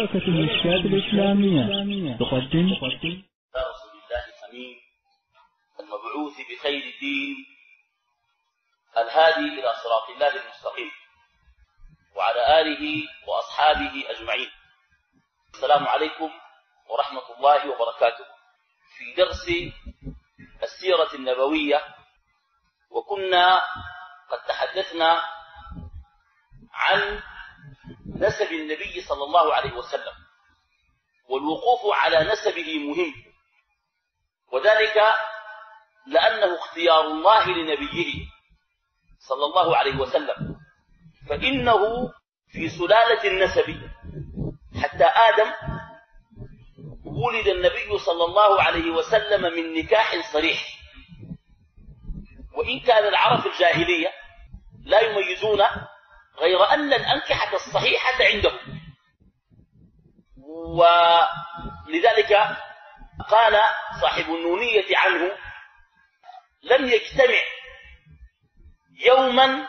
شبكة المشكات الإسلامية. تقدم. رسول الله الأمين المبعوث بخير الدين الهادي إلى صراط الله المستقيم وعلى آله وأصحابه أجمعين. السلام عليكم ورحمة الله وبركاته. في درس السيرة النبوية وكنا قد تحدثنا عن نسب النبي صلى الله عليه وسلم والوقوف على نسبه مهم. وذلك لأنه اختيار الله لنبيه صلى الله عليه وسلم. فإنه في سلالة النسب حتى آدم ولد النبي صلى الله عليه وسلم من نكاح صريح. وإن كان العرب الجاهلية لا يميزون غير أن الأنكحة الصحيحة عندهم. ولذلك قال صاحب النونية عنه لم يجتمع يوما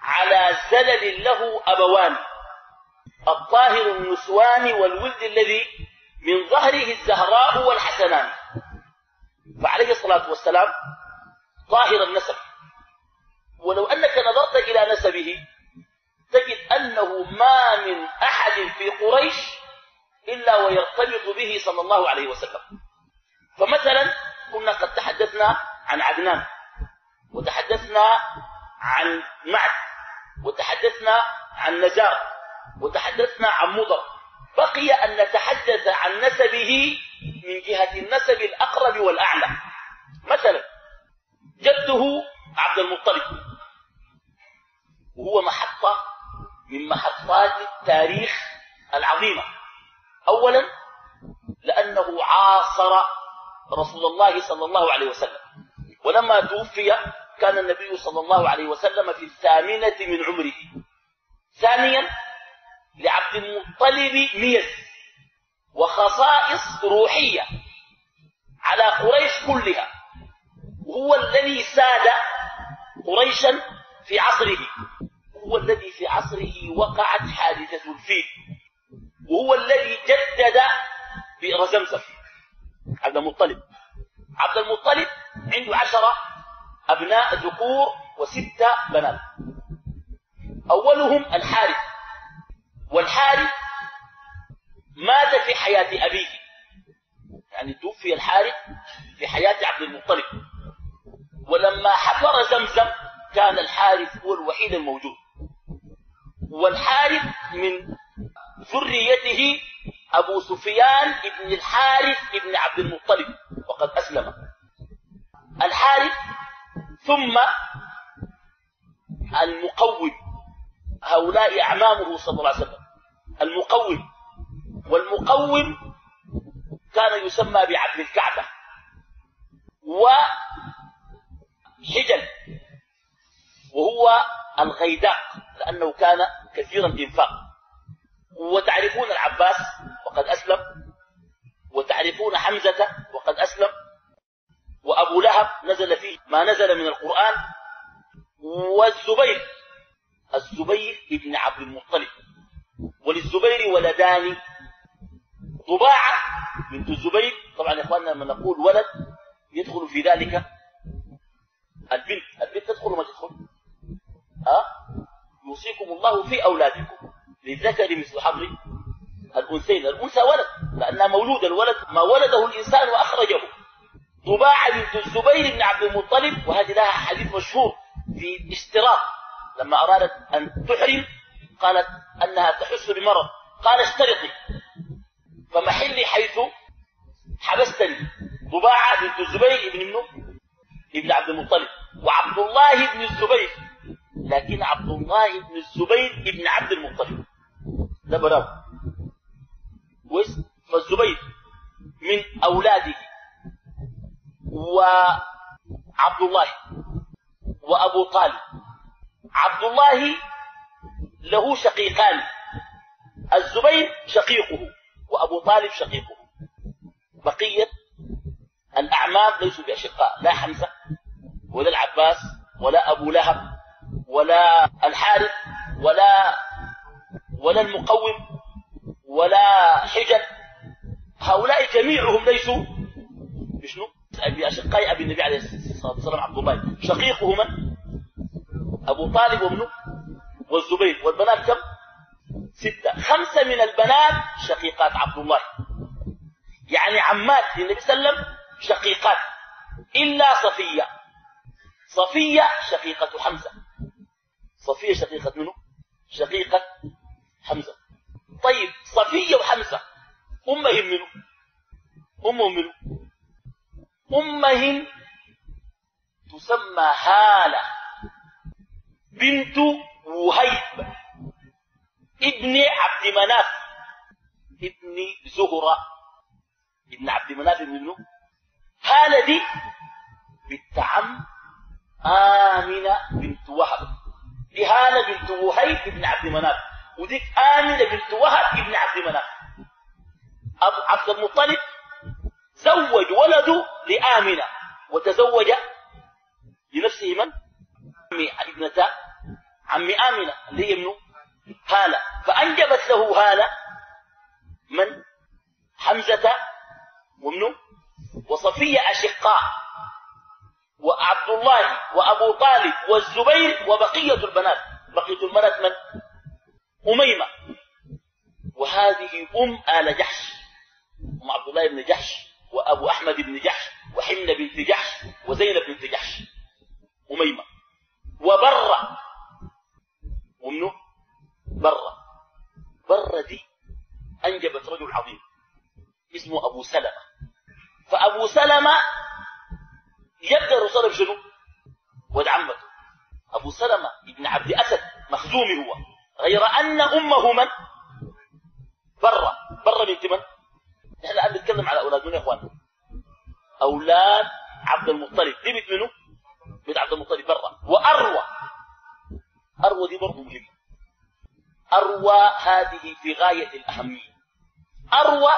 على زلل له أبوان الطاهر النسوان والولد الذي من ظهره الزهراء والحسنان. فعليه الصلاة والسلام طاهر النسب. ولو أنك نظرت إلى نسبه تجد أنه ما من أحد في قريش إلا ويرتبط به صلى الله عليه وسلم. فمثلا كنا قد تحدثنا عن عدنان وتحدثنا عن معد وتحدثنا عن نجار وتحدثنا عن مضر. بقي أن نتحدث عن نسبه من جهة النسب الأقرب والأعلى. مثلا جده عبد المطلب وهو محطة من محطات التاريخ العظيمة. أولا لأنه عاصر رسول الله صلى الله عليه وسلم. ولما توفي كان النبي صلى الله عليه وسلم في الثامنة من عمره. ثانيا لعبد المطلب ميز وخصائص روحية على قريش كلها. هو الذي ساد قريشا في عصره. هو الذي في عصره وقعت حادثة الفيل. وهو الذي جدد بئر زمزم. عبد المطلب. عبد المطلب عنده عشرة أبناء ذكور وستة بنات. أولهم الحارث. والحارث مات في حياة أبيه. يعني توفي الحارث في حياة عبد المطلب. ولما حفر زمزم كان الحارث هو الوحيد الموجود. والحارث من ذريته أبو سفيان ابن الحارث ابن عبد المطلب وقد أسلم. الحارث ثم المقوم هؤلاء أعمامه صلى الله عليه وسلم. المقوم والمقوم كان يسمى بعبد الكعبة وحجل وهو الغيداق. لأنه كان كثير الإنفاق وتعرفون العباس وقد أسلم وتعرفون حمزة وقد أسلم وأبو لهب نزل فيه ما نزل من القرآن والزبير الزبير ابن عبد المطلب. وللزبير ولدان طباعة بنت الزبير. طبعا يا إخواننا لما نقول ولد يدخل في ذلك البنت. البنت تدخل وما تدخل؟ ها؟ يوصيكم الله في أولادكم للذكر مثل حظ الأنثيين. الأنثى ولد لأنها مولود الولد ما ولده الإنسان وأخرجه. طباعة بنت الزبير بن عبد المطلب وهذه لها حديث مشهور في اشتراط لما أرادت أن تحرم قالت أنها تحس بمرض. قال اشترطي فمحلي حيث حبستني. طباعة بنت الزبير ابن منه ابن عبد المطلب. وعبد الله بن الزبير. لكن عبد الله بن الزبير ابن عبد المطلب. ده براو فالزبير من أولاده. وعبد الله. وأبو طالب. عبد الله له شقيقان. الزبير شقيقه. وأبو طالب شقيقه. بقية الأعمام ليسوا بأشقاء. لا حمزة ولا العباس ولا أبو لهب. ولا الحارث ولا ولا المقوم ولا حجن هؤلاء جميعهم ليسوا بشنو؟ أبي أشقاء أبي النبي عليه الصلاة والسلام عبد الله. شقيقه من؟ أبو طالب ومنه والزبير. والبنات كم؟ ستة. خمسة من البنات شقيقات عبد الله. يعني عمات للنبي صلى الله عليه وسلم شقيقات. إلا صفية. صفية شقيقة حمزة. صفية شقيقة منه شقيقة حمزة. طيب صفية وحمزة أمهم منه أمهم منه أمهم تسمى هالة بنت وهيب ابن عبد مناف. ابن زهرة. ابن عبد مناف منه هالة دي بنت عم آمنة بنت وهب. دي هالة بنت وهيب ابن عبد مناف وديك آمنة بنت وهب ابن عبد مناف عبد المطلب زوج ولده لآمنة وتزوج لنفسه من؟ ابنة عم آمنة اللي هي منه هالة. فأنجبت له هالة من؟ حمزة ومنه وصفية أشقاء. وعبد الله وأبو طالب والزبير وبقية البنات. بقية البنات من؟ أميمة. وهذه أم آل جحش. أم عبد الله بن جحش وأبو أحمد بن جحش وحمنة بنت جحش وزينب بنت جحش. أميمة. وبرة. ومنه برة. برة دي أنجبت رجل عظيم. اسمه أبو سلمة. فأبو سلمة يبدأ الرسول بشنو ولد عمته. أبو سلمة ابن عبد أسد مخزومي هو. غير أن أمه من؟ برة. برة بنت من؟ نحن الآن نتكلم على أولاد من يا إخوان؟ أولاد عبد المطلب. دي بنت منه بنت عبد المطلب برة. وأروى. أروى دي برضه مهمة أروى هذه في غاية الأهمية. أروى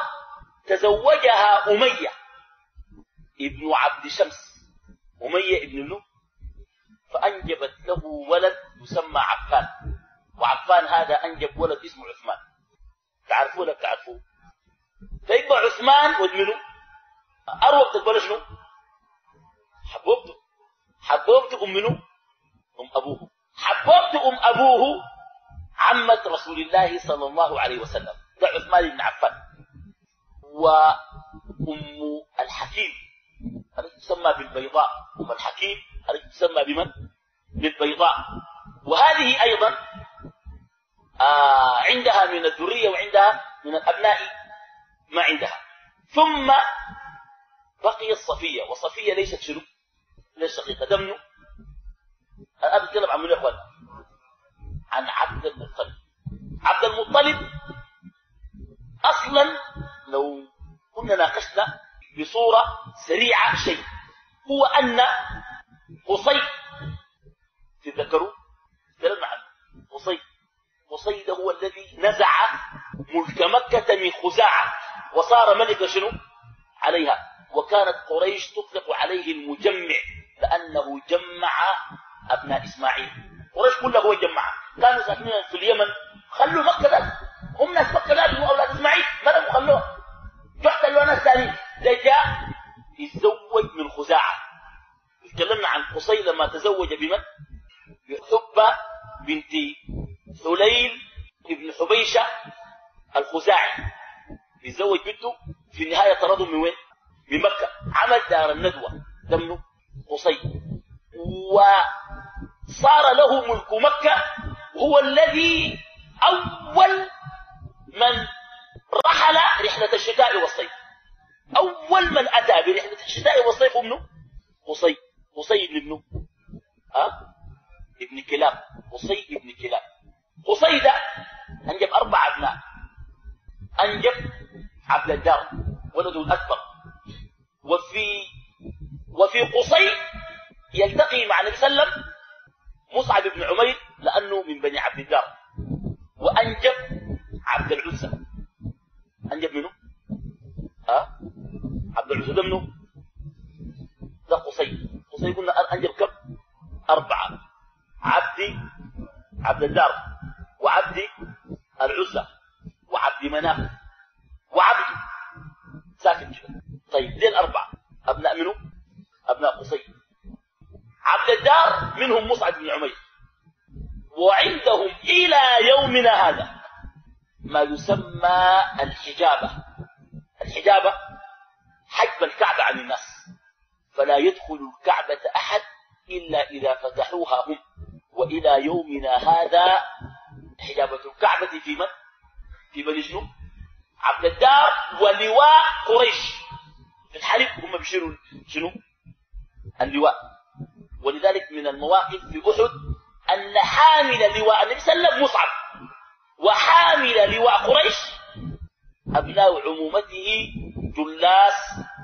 تزوجها أمية ابن عبد شمس. أمية ابن له فأنجبت له ولد يسمى عفان. وعفان هذا أنجب ولد اسمه عثمان. تعرفوه ولا بتعرفوه؟ فيبقى عثمان وابنه أروى بتقبل شنو؟ حبوبته. حبوبته أم منه أم أبوه. حبوبته أم أبوه عمة رسول الله صلى الله عليه وسلم. ده عثمان بن عفان. وأم الحكيم. التي تسمى بالبيضاء. أم الحكيم التي تسمى بمن؟ بالبيضاء. وهذه أيضا آه عندها من الذرية وعندها من الأبناء ما عندها. ثم بقي الصفية والصفية ليست شنو؟ ليست شقيقة. دمنه أنا أتكلم عن من إخوان؟ عن عبد المطلب. عبد المطلب أصلا لو كنا ناقشنا بصورة سريعة شيء. هو أن قصي تذكروا تكلمنا عنه قصي. قصي ده هو الذي نزع ملك مكة من خزاعة وصار ملك شنو؟ عليها. وكانت قريش تطلق عليه المجمع لأنه جمع أبناء إسماعيل. قريش كلها هو جمعها. كانوا ساكنين في اليمن. خلوا مكة ذات. هم ناس مكة ذات هم أولاد إسماعيل ماذا خلوها يحتلوا ناس ثانيين يتزوج من خزاعة. تكلمنا عن قصي لما تزوج بمن؟ بحبة بنت حليل ابن حبيشة الخزاعي. يتزوج بنته في النهاية طردوا من وين؟ من مكة. عمل دار الندوة. دمه قصي وصار له ملك مكة هو الذي أول من رحل رحلة الشتاء والصيف. أول من أتى برحلة الشتاء والصيف ابنه قصي قصي ابن ابنه. ها؟ ابن كلاب. قصي ابن كلاب. قصي ده أنجب أربع أبناء. أنجب عبد الدار ولده الأكبر. وفي وفي قصي يلتقي مع النبي صلى الله عليه وسلم مصعب بن عمير لأنه من بني عبد الدار. وأنجب عبد العزى. أنجب منه. ها؟ عبد العزى ده منه ده قصي قصي قلنا أنجب كم أربعة. عبدي عبد الدار وعبدي العزى وعبد مناف وعبد ساكن كده طيب دي الأربعة أبناء منه أبناء قصي. عبد الدار منهم مصعب بن عمير. وعندهم إلى يومنا هذا ما يسمى الحجابة. الحجابة حجب الكعبة عن الناس فلا يدخل الكعبة أحد إلا إذا فتحوها هم وإلى يومنا هذا حجابة الكعبة في من؟ في بني شنو؟ عبد الدار ولواء قريش في الحلب هم بيشيروا شنو؟ اللواء ولذلك من المواقف في أحد أن حامل لواء النبي صلى الله عليه وسلم مصعب وحامل لواء قريش أبناء عمومته جلاس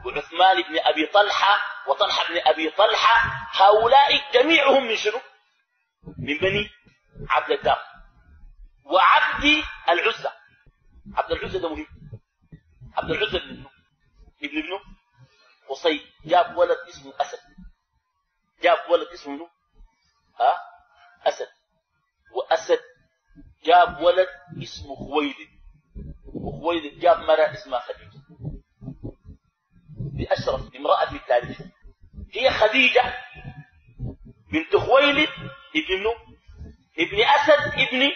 وعثمان بن أبي طلحة وطلحة بن أبي طلحة هؤلاء جميعهم من شنو؟ من بني عبد الدار وعبد العزة. عبد العزة ده مهم. عبد العزة ابن ابنه ابن ابنه قصي. جاب ولد اسمه أسد. جاب ولد اسمه ها؟ أسد. وأسد جاب ولد اسمه خويلد. وخويلد جاب مرأة اسمها خديجة. بأشرف امرأة في التاريخ هي خديجة بنت خويلد ابن ابن أسد ابن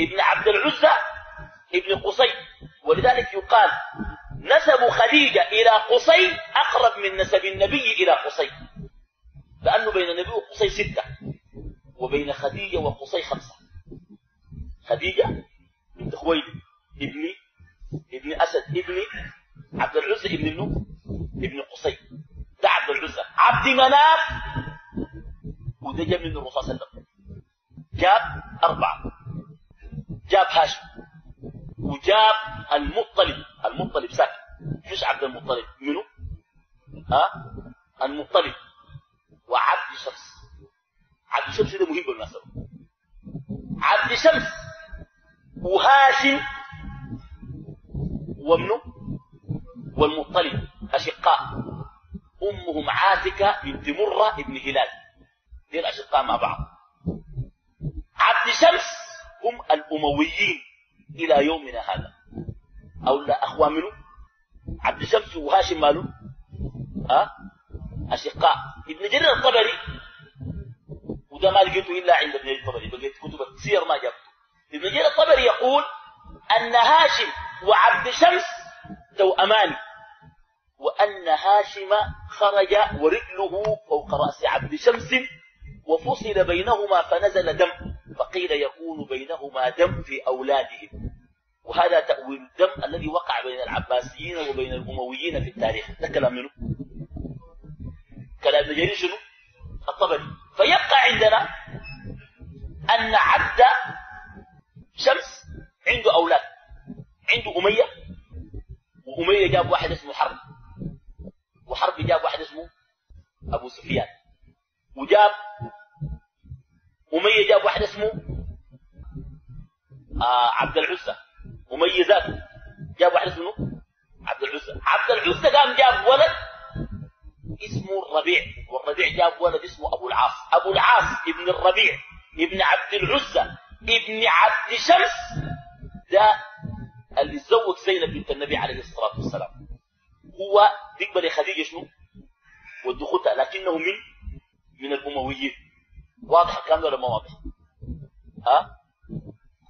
ابن عبد العزة ابن قصي. ولذلك يقال نسب خديجة إلى قصي أقرب من نسب النبي إلى قصي. لأنه بين النبي وقصي ستة وبين خديجة وقصي خمسة. خديجة بنت خويلد ابن ابن أسد ابن عبد العزة ابن منه ابن قصي. ده عبد العزة. عبد مناف. وده جاب من الرسول صلى الله عليه وسلم. جاب أربعة. جاب هاشم. وجاب المطلب. المطلب ساكن. مش عبد المطلب. منه ها؟ المطلب. وعبد شمس. عبد شمس ده مهم بالمناسبة. عبد شمس. وهاشم. ومنه والمطلب أشقاء. أمهم عاتكة بنت مرة ابن هلال. دي الأشقاء مع بعض. عبد شمس هم الأمويين إلى يومنا هذا. أو لا أخوة منه. عبد شمس وهاشم ماله ها؟ أشقاء. ابن جرير الطبري. وده ما لقيته إلا عند ابن جرير الطبري. بقيت كتب السير ما جابته. ابن جرير الطبري يقول أن هاشم وعبد شمس توأمان وأن هاشم خرج ورجله فوق رأس عبد شمس وفصل بينهما فنزل دم فقيل يكون بينهما دم في أولادهم. وهذا تأويل الدم الذي وقع بين العباسيين وبين الأمويين في التاريخ. ده كلام منه. كلام جرير شنو؟ الطبري. فيبقى عندنا أن عبد شمس عنده أولاد. عنده أمية. وأمية جاب واحد اسمه حرب. وحرب جاب واحد اسمه أبو سفيان. وجاب أمية جاب واحد اسمه آه عبد العزة. أمية جاب واحد اسمه عبد العزة. عبد العزة قام جاب ولد اسمه الربيع والربيع جاب ولد اسمه أبو العاص. أبو العاص ابن الربيع ابن عبد العزة ابن عبد شمس ده اللي تزوج زينب بنت النبي عليه الصلاة والسلام. هو بيقبل خديجة شنو؟ ودخلتها لكنه من من الأمويين. واضح الكلام ولا ما واضح؟ ها؟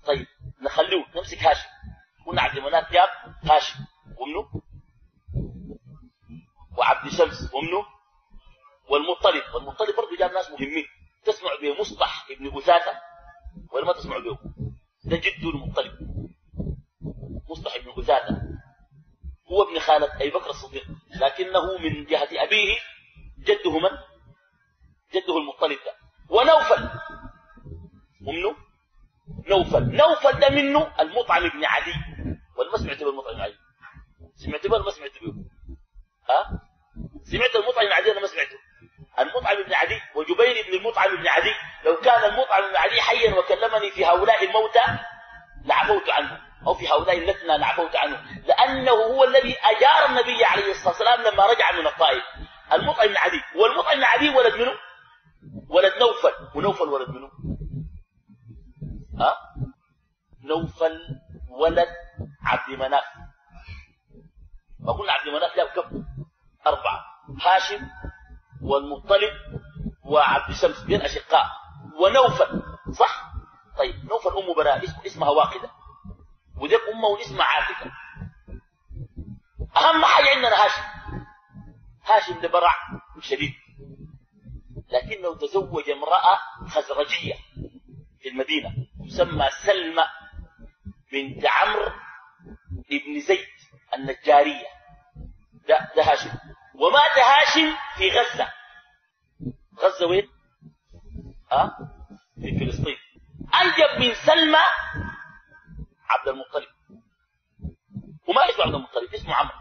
طيب نخليه نمسك هاشم. المناف جاب هاشم. ومنه وعبد شمس ومنه والمطلب. والمطلب برضه جاب ناس مهمين. تسمع بمصطح ابن أثاثة ولا ما تسمع به ده جده المطلب. مصطح ابن أثاثة هو ابن خالة أبي بكر الصديق لكنه من جهة أبيه جده من؟ جده المطلب ونوفل. ومنه؟ نوفل. نوفل ده منه المطعم ابن عدي. ولا ما سمعت بالمطعم ابن عدي؟ سمعت به ولا ما سمعت به؟ ها؟ سمعت المطعم ابن عدي أنا ما سمعته؟ المطعم ابن عدي وجبير بن المطعم ابن عدي. لو كان المطعم ابن عدي حيا وكلمني في هؤلاء الموتى لعفوت عنه. أو في هؤلاء اللتنا لعفوت عنه. لأنه هو الذي أجار النبي عليه الصلاة والسلام لما رجع من الطائف. المطعم بن عدي. والمطعم بن عدي ولد منه ولد نوفل. ونوفل ولد منه ها؟ نوفل ولد عبد مناف. وقلنا عبد المناف له كم؟ أربعة. هاشم والمطلب وعبد شمس بين أشقاء. ونوفل. صح؟ طيب نوفل أم اسم اسمها واقدة. وذيك أمة اسمها عاتكة أهم حاجة عندنا هاشم. هاشم ده برع شديد. لكنه تزوج امرأة خزرجية في المدينة تسمى سلمى بنت عمرو ابن زيد النجارية. ده, ده هاشم. ومات هاشم في غزة. غزة وين؟ ها؟ في فلسطين. أنجب من سلمى عبد المطلب. وما اسمه عبد المطلب اسمه عمرو.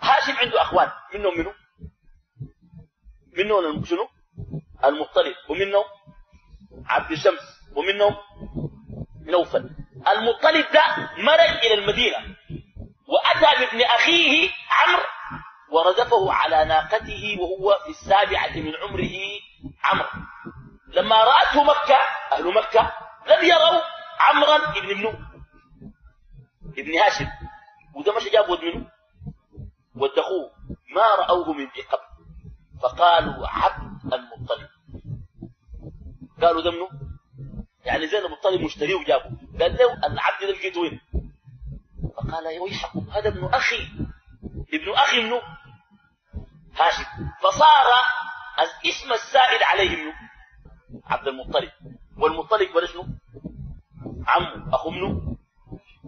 هاشم عنده أخوان منهم منه منهم شنو؟ المطلب ومنهم عبد شمس ومنهم نوفل. المطلب ده مرج إلى المدينة وأتى بابن أخيه عمرو وردفه على ناقته وهو في السابعة من عمره عمرو. لما رأته مكة أهل مكة لم يروا عمرا ابن منو ابن هاشم. وده مش جاب ود منه ود أخوه ما رأوه من ذي قبل. فقالوا عبد المطلب. قالوا ده منه يعني زين المطلب مشتريه وجابه. قال له العبد ده لقيته وين؟ فقال يا ويحكم هذا ابن أخي. ابن أخي منه هاشم. فصار اسم السائل عليه منه عبد المطلب. والمطلب ولا شنو؟ عمه أخو منه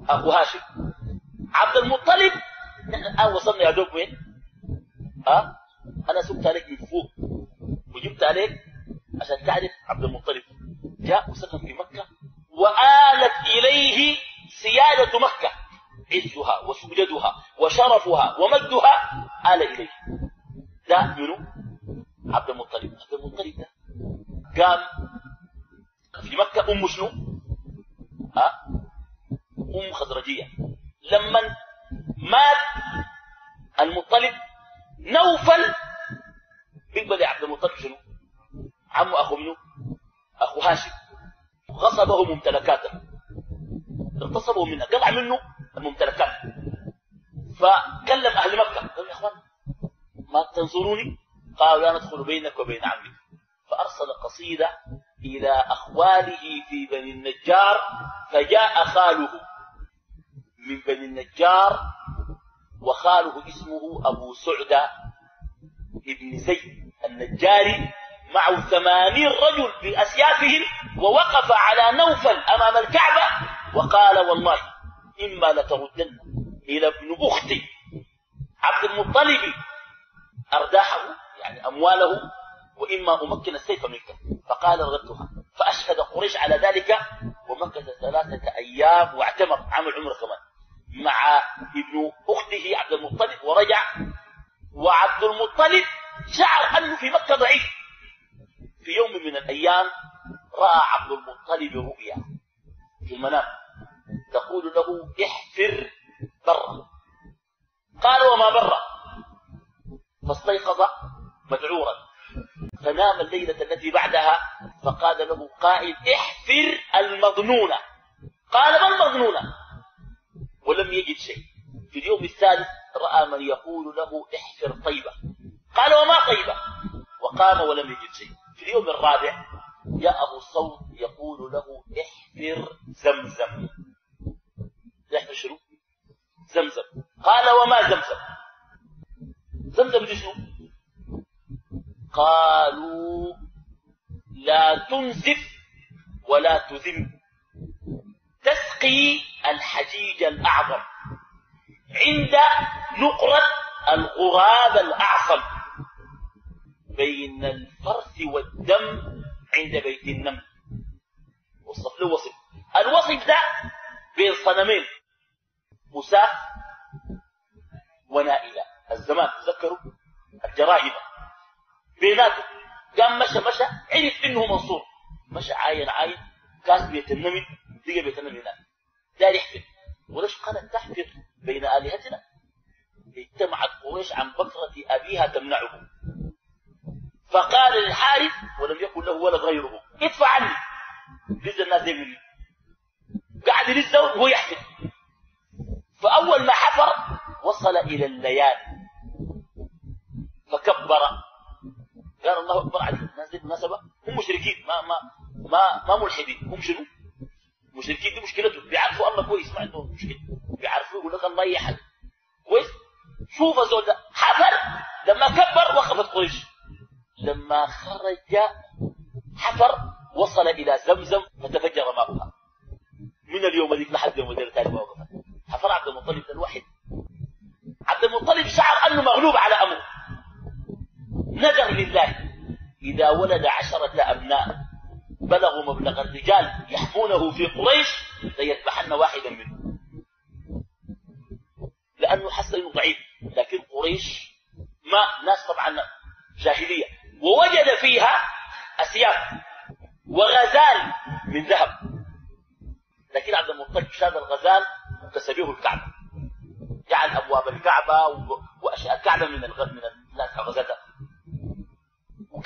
أخو هاشم. عبد المطلب. نحن الآن وصلنا يا دوب وين؟ ها؟ أنا سبت عليك من فوق وجبت عليك عشان تعرف عبد المطلب. جاء وسكن في مكة وآلت إليه سيادة مكة. عزها وسجدها وشرفها ومجدها آل إليه. ده منو؟ عبد المطلب. عبد المطلب ده قام في مكة. أم شنو؟ أم خزرجية لما مات المطلب نوفل. بيقبل عبد المطلب شنو؟ عمه أخو منه أخو هاشم. غصبه ممتلكاته. اغتصبه منها قطع منه الممتلكات. فكلم أهل مكة. قال يا أخوان ما تنصروني قالوا لا ندخل بينك وبين عمك. فأرسل قصيدة إلى أخواله في بني النجار فجاء خاله من بني النجار وخاله اسمه أبو سعدة ابن زيد النجاري معه ثمانين رجل بأسيافهم ووقف على نوفل أمام الكعبة وقال والله إما لتردن إلى ابن أختي عبد المطلب أرداحه يعني أمواله وإما أمكن السيف منك. فقال ردها فأشهد قريش على ذلك ومكث ثلاثة أيام واعتمر عمل عمره كمان. مع ابن أخته عبد المطلب ورجع. وعبد المطلب شعر أنه في مكة ضعيف. في يوم من الأيام رأى عبد المطلب رؤيا في المنام. تقول له احفر برا قال وما برا فاستيقظ مذعورا فنام الليلة التي بعدها؟ فقال له قائل احفر المظنونة قال ما المظنونة ولم يجد شيء. في اليوم الثالث رأى من يقول له احفر طيبة. قال وما طيبة؟ وقام ولم يجد شيء. في اليوم الرابع جاءه الصوت يقول له احفر زمزم. احفر شنو؟ زمزم. قال وما زمزم؟ زمزم دي شنو قالوا لا تنزف ولا تذم. تسقي الحجيج الأعظم. عند نقرة الغراب الأعصم بين الفرث والدم عند بيت النمل. وصف له وصف. الوصف ده بين صنمين. مساف ونائلة. الزمان تذكروا؟ الجراهمة بيناته قام مشى مشى عرف إنه منصور. مشى عاين عاين. كاس بيت النمل لقى بيت النمل هناك. دار يحفر. وليش قالت تحفر بين آلهتنا. اجتمعت قريش عن بكرة أبيها تمنعه. فقال للحارث ولم يكن له ولد غيره. ادفع عني. لز الناس مني قاعد يلزه وهو يحفر. فأول ما حفر وصل إلى الليالي. فكبر. قال الله أكبر على الناس دي بالمناسبة هم مشركين ما ما ما ما ملحدين. هم شنو؟ مشركين دي مشكلتهم. بيعرفوا الله كويس ما عندهم مشكلة. بيعرفوا يقول لك الله يحل. كويس؟ شوف الزول ده حفر. لما كبر وقفت قريش. لما خرج حفر وصل إلى زمزم فتفجر ماؤها. من اليوم ذيك لحد يوم ذيك ما وقفت حفر عبد المطلب الواحد عبد المطلب شعر أنه مغلوب على أمره. نذر لله. إذا ولد عشرة أبناء بلغوا مبلغ الرجال يحمونه في قريش ليذبحن واحدا منهم. لأنه حس أنه ضعيف. لكن قريش ما ناس طبعا جاهلية. ووجد فيها أسياف وغزال من ذهب. لكن عبد المطلب شاد الغزال وكسبه الكعبة. جعل أبواب الكعبة وأشياء الكعبة من الغزال من الناس الغزال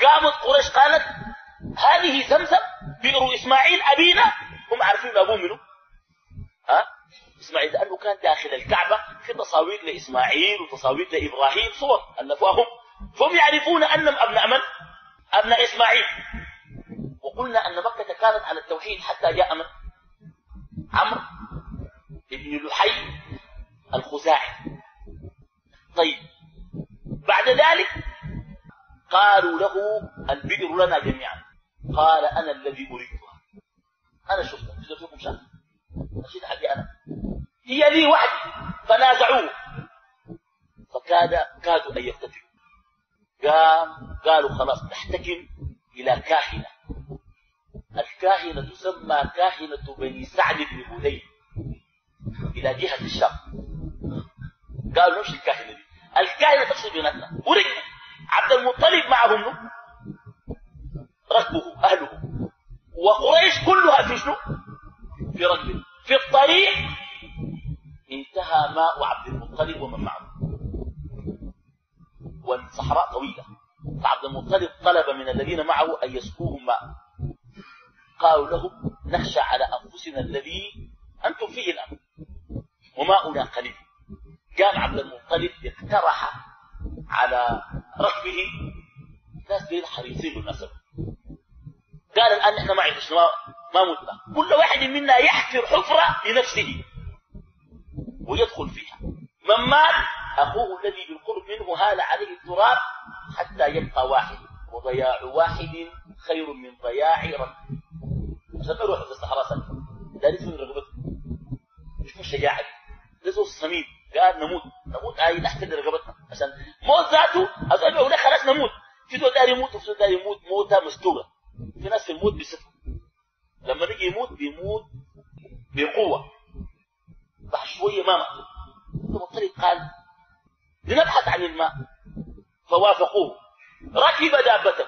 وقامت قريش قالت هذه زمزم بئر إسماعيل أبينا هم عارفين أبوه منه ها إسماعيل لأنه كان داخل الكعبة في تصاوير لإسماعيل وتصاوير لإبراهيم صور ألفوهم فهم يعرفون أنهم أبناء من؟ أبناء إسماعيل وقلنا أن مكة كانت على التوحيد حتى جاء من؟ عمرو بن لحي الخزاعي طيب بعد ذلك قالوا له البئر لنا جميعا. قال أنا الذي أريدها. أنا شفتها شفت لكم شان أشيد حقي أنا. هي لي وحدي فنازعوه فكاد كادوا أن يقتتلوا. قام قالوا خلاص نحتكم إلى كاهنة. الكاهنة تسمى كاهنة بني سعد بن هذيل إلى جهة الشام. قالوا نمشي الكاهنة دي. الكاهنة تقصد بيناتنا ورجنا عبد المطلب معهم ركبه أهله. وقريش كلها في شنو؟ في ركبه في الطريق انتهى ماء عبد المطلب ومن معه. والصحراء طويلة. فعبد المطلب طلب من الذين معه أن يسقوهم ماء. قالوا له نخشى على أنفسنا الذي أنتم فيه الآن. وماؤنا قليل. قام عبد المطلب اقترح على ركبه ناس دين حريصين بالنسبة قال الآن نحن ما عندنا ما, ما متنا كل واحد منا يحفر حفرة لنفسه ويدخل فيها. من مات أخوه الذي بالقرب منه هال عليه التراب حتى يبقى واحد. وضياع واحد خير من ضياع رب. سفروا في الصحراء سنة لا من رغبته. مش مش شجاعة ده الصميم. قال نموت. نموت اي تحت رقبتنا عشان موت ذاته أقول له خلاص نموت. في دول داري يموت وفي دول داري يموت موتة مستورة. في ناس في الموت بصفه لما نيجي يموت بيموت بقوة. بعد شوية ما مات المطلب قال لنبحث عن الماء. فوافقوه. ركب دابته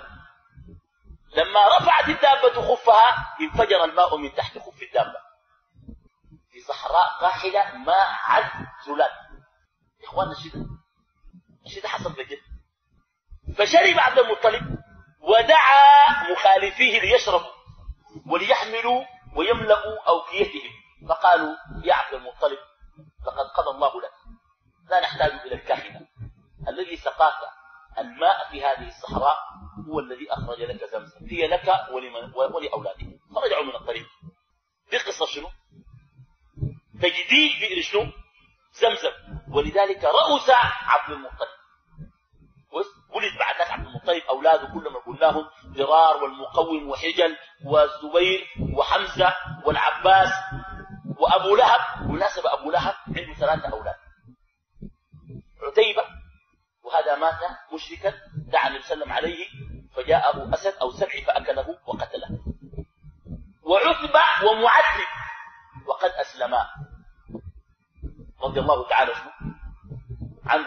لما رفعت الدابة خفها انفجر الماء من تحت خف الدابة. في صحراء قاحلة ما عد زلال يا اخوانا الشيء الشيء حصل بجد. فشرب عبد المطلب ودعا مخالفيه ليشربوا وليحملوا ويملأوا أوكيتهم فقالوا يا عبد المطلب لقد قضى الله لك. لا نحتاج إلى الكاهنة الذي سقاك الماء في هذه الصحراء هو الذي أخرج لك زمزم. هي لك ولمن ولأولادك. فرجعوا من الطريق. دي قصة شنو؟ تجديد بئر شنو؟ زمزم. ولذلك رؤس عبد المطلب. ولد بعد ذلك عبد المطلب أولاده كلهم قلناهم ضرار والمقوم وحجل والزبير وحمزة والعباس وأبو لهب. بالمناسبة أبو لهب عنده ثلاثة أولاد. عتيبة وهذا مات مشركا دعا النبي صلى الله عليه وسلم عليه فجاءه أسد أو سبع فأكله وقتله. وعتبة ومعذب وقد أسلما. رضي الله تعالى عنه.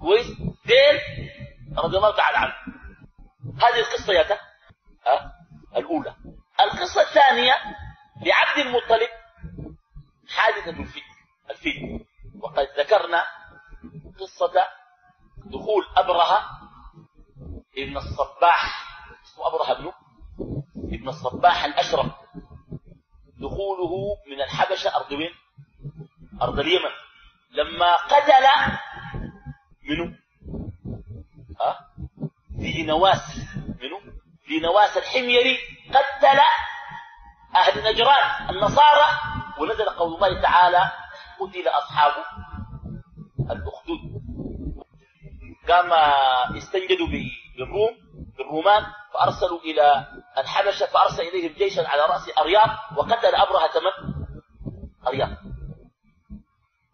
كويس؟ دين رضي الله تعالى عنه. هذه القصة يا أه؟ الأولى. القصة الثانية لعبد المطلب حادثة الفيل الفيل وقد ذكرنا قصة دخول أبرهة ابن الصباح. اسمه أبرهة ابنه. ابن الصباح الأشرف. دخوله من الحبشة أرض وين؟ أرض اليمن. لما قتل منو؟ ها؟ في نواس. منو؟ في نواس الحميري قتل أهل نجران النصارى ونزل قول الله تعالى قتل أصحاب الأخدود. قام استنجدوا بالروم بالرومان فأرسلوا إلى الحبشة فأرسل إليهم جيشا على رأس أرياض وقتل أبرهة من؟ أرياض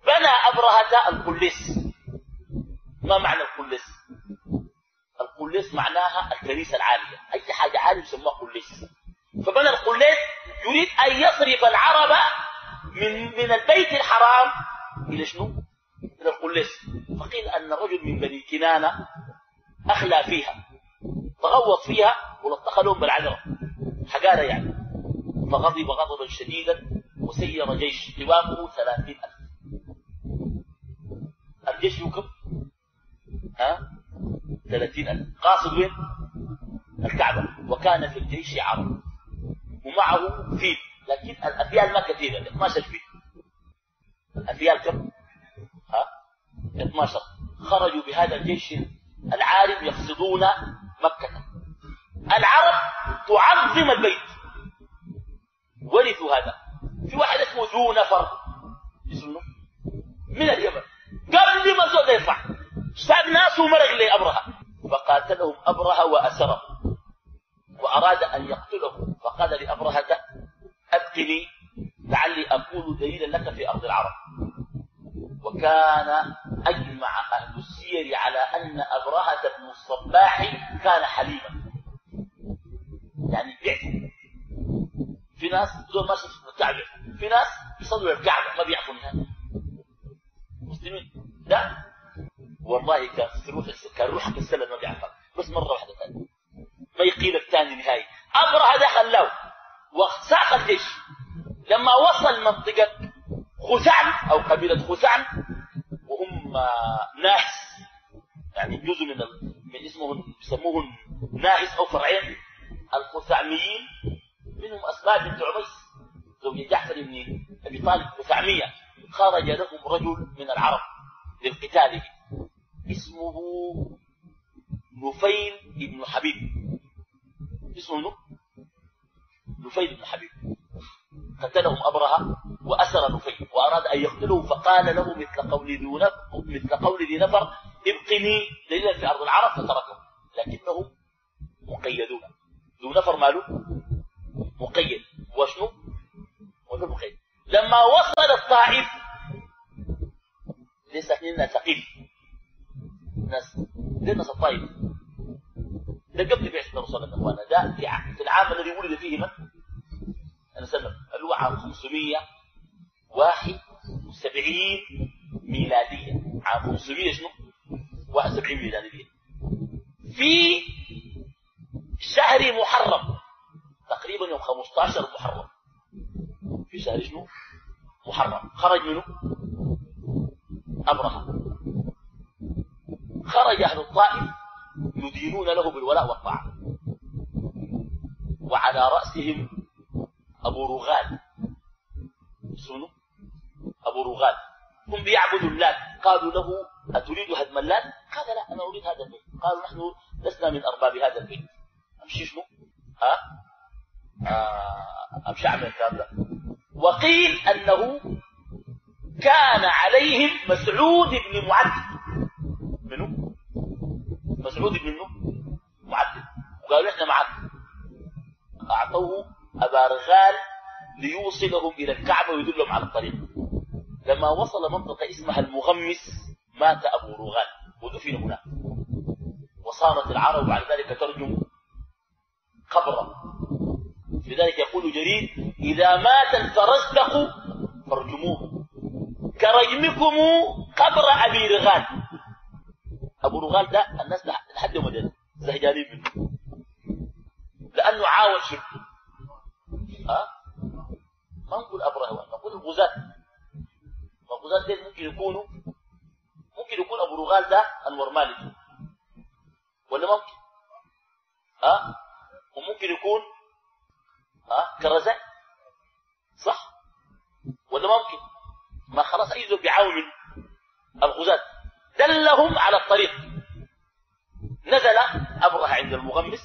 بنى أبرهة القليس ما معنى القليس القليس معناها الكنيسة العالية. أي حاجة عالية يسموها قليس فبنى القليس يريد أن يصرف العرب من من البيت الحرام إلى شنو؟ إلى القليس فقيل أن رجل من بني كنانة أخلى فيها تغوط فيها ولطخ لهم بالعذرة حقارة يعني. فغضب غضبا شديدا وسير جيش قوامه ثلاثين ألف الجيش يكب ها؟ ثلاثين ألف. قاصد وين؟ الكعبة. وكان في الجيش عرب. ومعه فيل. لكن الأفيال ما كثيرة. 12 فيل. الأفيال كم؟ ها؟ 12 خرجوا بهذا الجيش العارم يقصدون مكة. العرب تعظم البيت. ورثوا هذا. في واحد اسمه ذو نفر. اسمه من اليمن. قبل ما زول يرفع ساب ناس ومرق لأبرهة فقاتلهم أبرهة وأسره. وأراد أن يقتله فقال لأبرهة أبقني لعلي أكون دليلا لك في أرض العرب. وكان أجمع أهل السير على أن أبرهة بن الصباح كان حليما. يعني بيعفو في ناس دول ما شفت الكعبة في ناس يصلوا الكعبة ما بيعفوا نهائي مسلمين. لا. والله روحك السلة ما بيعفك بس مرة واحدة ثانية ما يقيلك ثاني نهائي أبرهة دخل له وساق الجيش. لما وصل منطقة خثعم أو قبيلة خثعم وهم ناحس يعني جزء من. من اسمهم بيسموهم ناحس أو فرعين الخثعميين منهم أسماء بنت عميس زوج جعفر بن أبي طالب خثعمية خرج لهم رجل من العرب. للقتال اسمه نفيل بن حبيب. اسمه نفيل بن حبيب. قتلهم أبرهة وأسر نفيل. وأراد أن يقتله فقال له مثل قول ذي مثل قول ذي نفر ابقني دليلا في أرض العرب فتركه لكنهم مقيدون. ذو نفر ماله؟ مقيد. وشنو؟ وشنو مقيد؟ لما وصل الطائف ليس إحنا ثقيل ناس دي ناس الطائف ده قبل بعثة الرسول يا اخوانا ده في العام الذي ولد فيه من؟ أنا سلم اللي هو عام 571 ميلادية. عام 500 شنو؟ 71 ميلادية. في شهر محرم تقريبا يوم 15 محرم. في شهر شنو؟ محرم. خرج منه؟ أبرهة خرج أهل الطائف يدينون له بالولاء والطاعة وعلى رأسهم أبو رغال. اسمه أبو رغال. هم بيعبدوا اللات. قالوا له أتريد هدم اللات؟ قال لا أنا أريد هذا البيت. قالوا نحن لسنا من أرباب هذا البيت. أمشي شنو؟ ها؟ آه أمشي أعمل الكلام ده. وقيل أنه كان عليهم مسعود بن معد. منو؟ مسعود بن معد. وقالوا إحنا معك أعطوه أبا رغال ليوصلهم إلى الكعبة ويدلهم على الطريق. لما وصل منطقة اسمها المغمس مات أبو رغال. ودفن هناك. وصارت العرب بعد ذلك ترجم قبره لذلك يقول جرير إذا مات الفرزدق فارجموه. كرجمكم قبر أبي رغال. أبو رغال ده الناس لحد يوم الدين زهجانين منه. لأنه عاون شركه ها؟ ما نقول أبرهة نقول الغزاة. الغزاة ديل ممكن يكونوا ممكن يكون أبو رغال ده أنور مالك ولا ممكن؟ ها؟ وممكن يكون ها؟ كرزان صح؟ ولا ممكن؟ ما خلاص أي زول بيعاون الغزاة. دلهم على الطريق. نزل أبرهة عند المغمس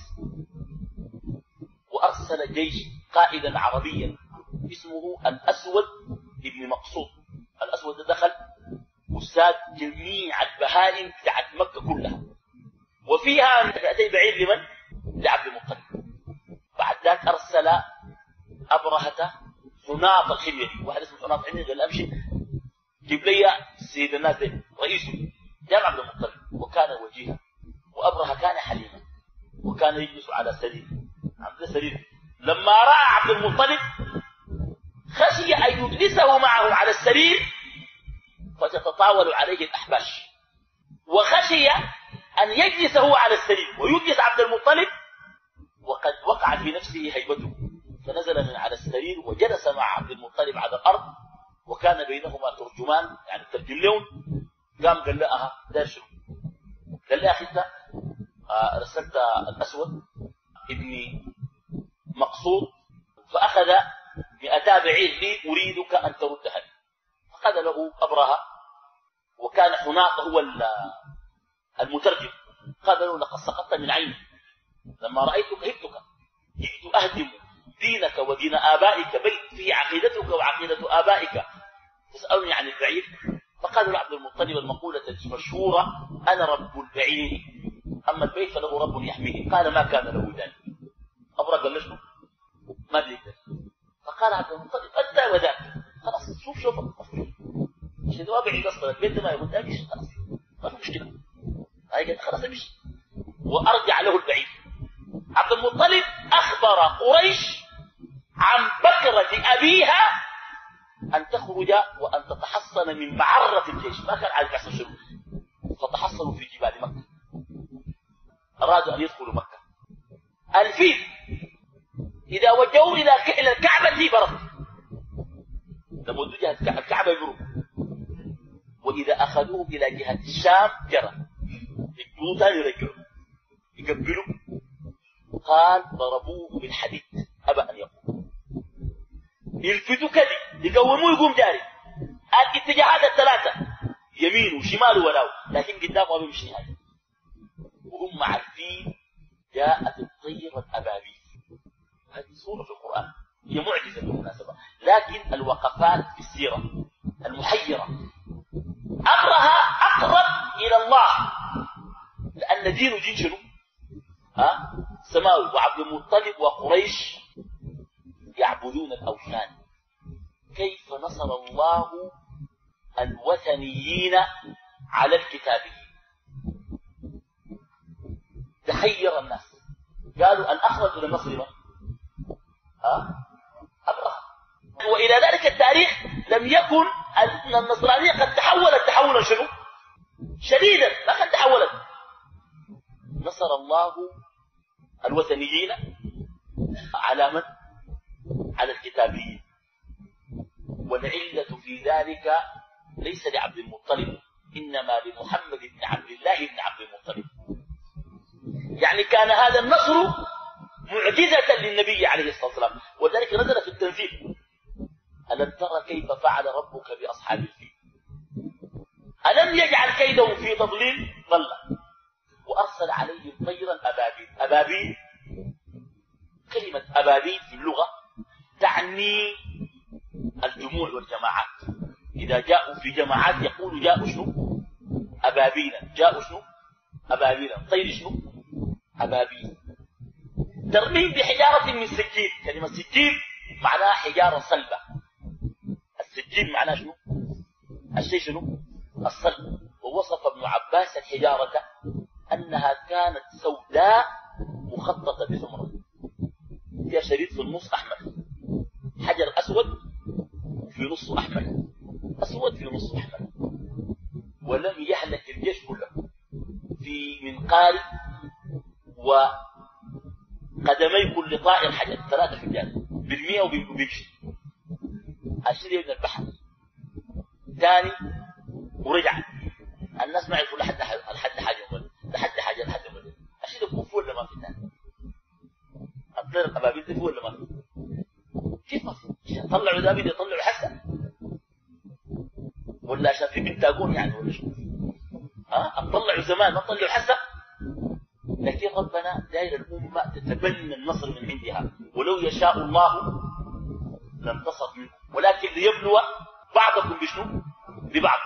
وأرسل جيش قائدا عربيا اسمه الأسود ابن مقصود. الأسود دخل وساد جميع البهائم بتاعت مكة كلها. وفيها 200 بعير لمن؟ لعبد المطلب. بعد ذلك أرسل أبرهة حناط الحميري واحد اسمه حناط الحميري قال أمشي. جيب لي سيد الناس رئيسه جاب عبد المطلب وكان وجيها وأبرهة كان حليما وكان يجلس على سرير. عبد سرير لما رأى عبد المطلب خشي أن يجلسه معه على السرير فتتطاول عليه الأحباش. وخشي أن يجلس هو على السرير ويجلس عبد المطلب وقد وقع في نفسه هيبته فنزل من على السرير وجلس مع عبد المطلب على الأرض وكان بينهما ترجمان يعني ترجم لهم قام قال لها دار شنو؟ قال لها أخي أنت آه، رسلت الأسود ابني مقصود فأخذ مئتا بعير لي أريدك أن تردها لي. فقال له أبرهة وكان حناط هو المترجم. قال له لقد سقطت من عيني. لما رأيتك هبتك جئت أهدم دينك ودين آبائك بيت فيه عقيدتك وعقيدة آبائك تسألني عن البعير فقال له عبد المطلب المشهورة أنا رب البعير. أما البيت فله رب يحميه. قال ما كان له ذلك أبرا قال له ما بيقدر فقال عبد المطلب أنت وذاك خلاص شوف شوف. مش بعيد أصلا. البيت ما يقول امشي خلاص ما في مشكلة. هاي خلاص امشي وأرجع له البعير عبد المطلب أخبر قريش عن بكرة أبيها أن تخرج وأن تتحصن من معرة الجيش ما كان عارف يحصل شنو فتحصنوا في جبال مكة أرادوا أن يدخلوا مكة الفيل إذا وجهوا إلى الكعبة برد لما جهة الكعبة يبروا وإذا أخذوهم إلى جهة الشام جرى يقولوا ثاني يرجعوا يقبلوا قال ضربوه بالحديد أبى أن يقوم يلفتوا كذي يقوموه يقوم جاري الاتجاهات الثلاثة يمين وشمال ولاو لكن قدامه ما بيمشي حاجة وهم عارفين جاءت الطير الأبابيل هذه صورة في القرآن هي معجزة بالمناسبة لكن الوقفات في السيرة المحيرة أمرها أقرب إلى الله لأن دينه دين شنو؟ ها؟ سماوي وعبد المطلب وقريش يعبدون الأوثان كيف نصر الله الوثنيين على الكتابيين تخير الناس قالوا أن أخرجوا للنصر من ها أبرهة وإلى ذلك التاريخ لم يكن النصرانية قد تحولت. تحولا شنو؟ شديدا ما قد تحولت. نصر الله الوثنيين على من؟ على الكتابيين. والعلة في ذلك ليس لعبد المطلب إنما لمحمد بن عبد الله بن عبد المطلب. يعني كان هذا النصر معجزة للنبي عليه الصلاة والسلام وذلك نزل في التنزيل ألم ترى كيف فعل ربك بأصحاب الفيل؟ ألم يجعل كيدهم في تضليل؟ ضل وأرسل عليهم طيرا أبابيل. أبابيل؟ كلمة أبابيل في اللغة تعني الجموع والجماعات. إذا جاءوا في جماعات يقولوا جاءوا شنو أبابيل جاءوا شنو أبابيل طير شنو أبابيل. ترميم بحجارة من سجيل. كلمة سجيل معناها حجارة صلبة. السجيل معناه شنو؟ الشيء شنو؟ الصلب. ووصف ابن عباس الحجارة أنها كانت سوداء مخططة بسمرة فيها شريط في النص أحمر. حجر أسود في نصه أحمر. أسود في نصه أحمر. ولم يهلك الجيش كله. في منقار وقدمي كل طائر حجر. ثلاثة حجار. بالمئة وبيمشي أشيل من البحر. ثاني ورجع. الناس ما يعرفوا لحد لحد حاجة لحد حاجة لحد مدن أشيل الكوف ولا ما في ثاني الطير الأبابيل دي ولا ما في؟ كيف ما في؟ طلعوا ذابيد يطلعوا حسن ولا عشان في بنتاجون يعني ولا شو ها؟ اطلعوا زمان ما طلعوا حسب لكن ربنا داير الأمة تتبنى النصر من عندها. ولو يشاء الله لانتصر منه ولكن ليبلو بعضكم بشنو؟ ببعض.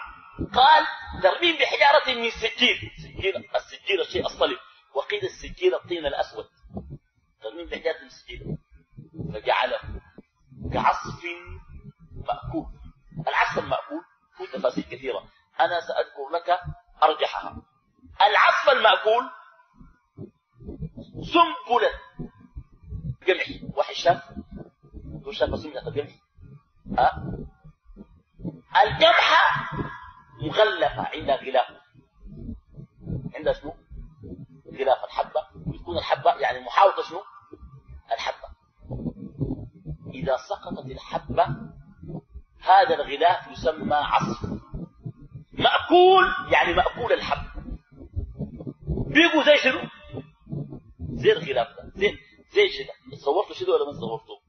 قال ترميم بحجارة من سجيل. سجيل السجيل الشيء الصلب وقيل السجيل الطين الأسود. ترميم بحجارة من سجيل. فجعله كعصف مأكول. العصف المأكول هو تفاصيل كثيرة. أنا سأذكر لك أرجحها. العصف المأكول سنبلة قمح. واحد شاف شاف سنبلة القمح ها الجمحة مغلفة عندها غلاف عندها شنو؟ غلاف الحبة ويكون الحبة يعني محاوطة شنو؟ الحبة إذا سقطت الحبة هذا الغلاف يسمى عصف مأكول يعني مأكول الحب بيقوا زي شنو؟ زي الغلاف ده زي زي شنو؟ صورته شنو ولا ما صورته؟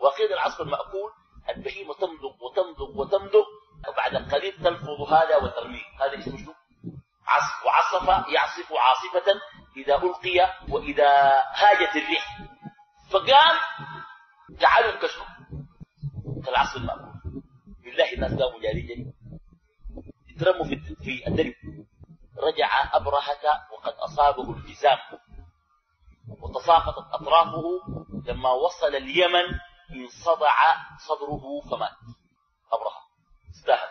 وقيل العصف المأكول البهيمة تمضغ وتمضغ وتمضغ وبعد قليل تلفظ هذا وترميه. هذا اسمه شنو؟ عصف وعصف يعصف عاصفة إذا ألقي وإذا هاجت الريح. فقام جعلهم كشنو؟ كالعصف المأكول بالله الناس قاموا جاري جري يترموا في الدرب. رجع أبرهة وقد أصابه الجزام وتساقطت أطرافه لما وصل اليمن انصدع صدره فمات. أبرهة استهل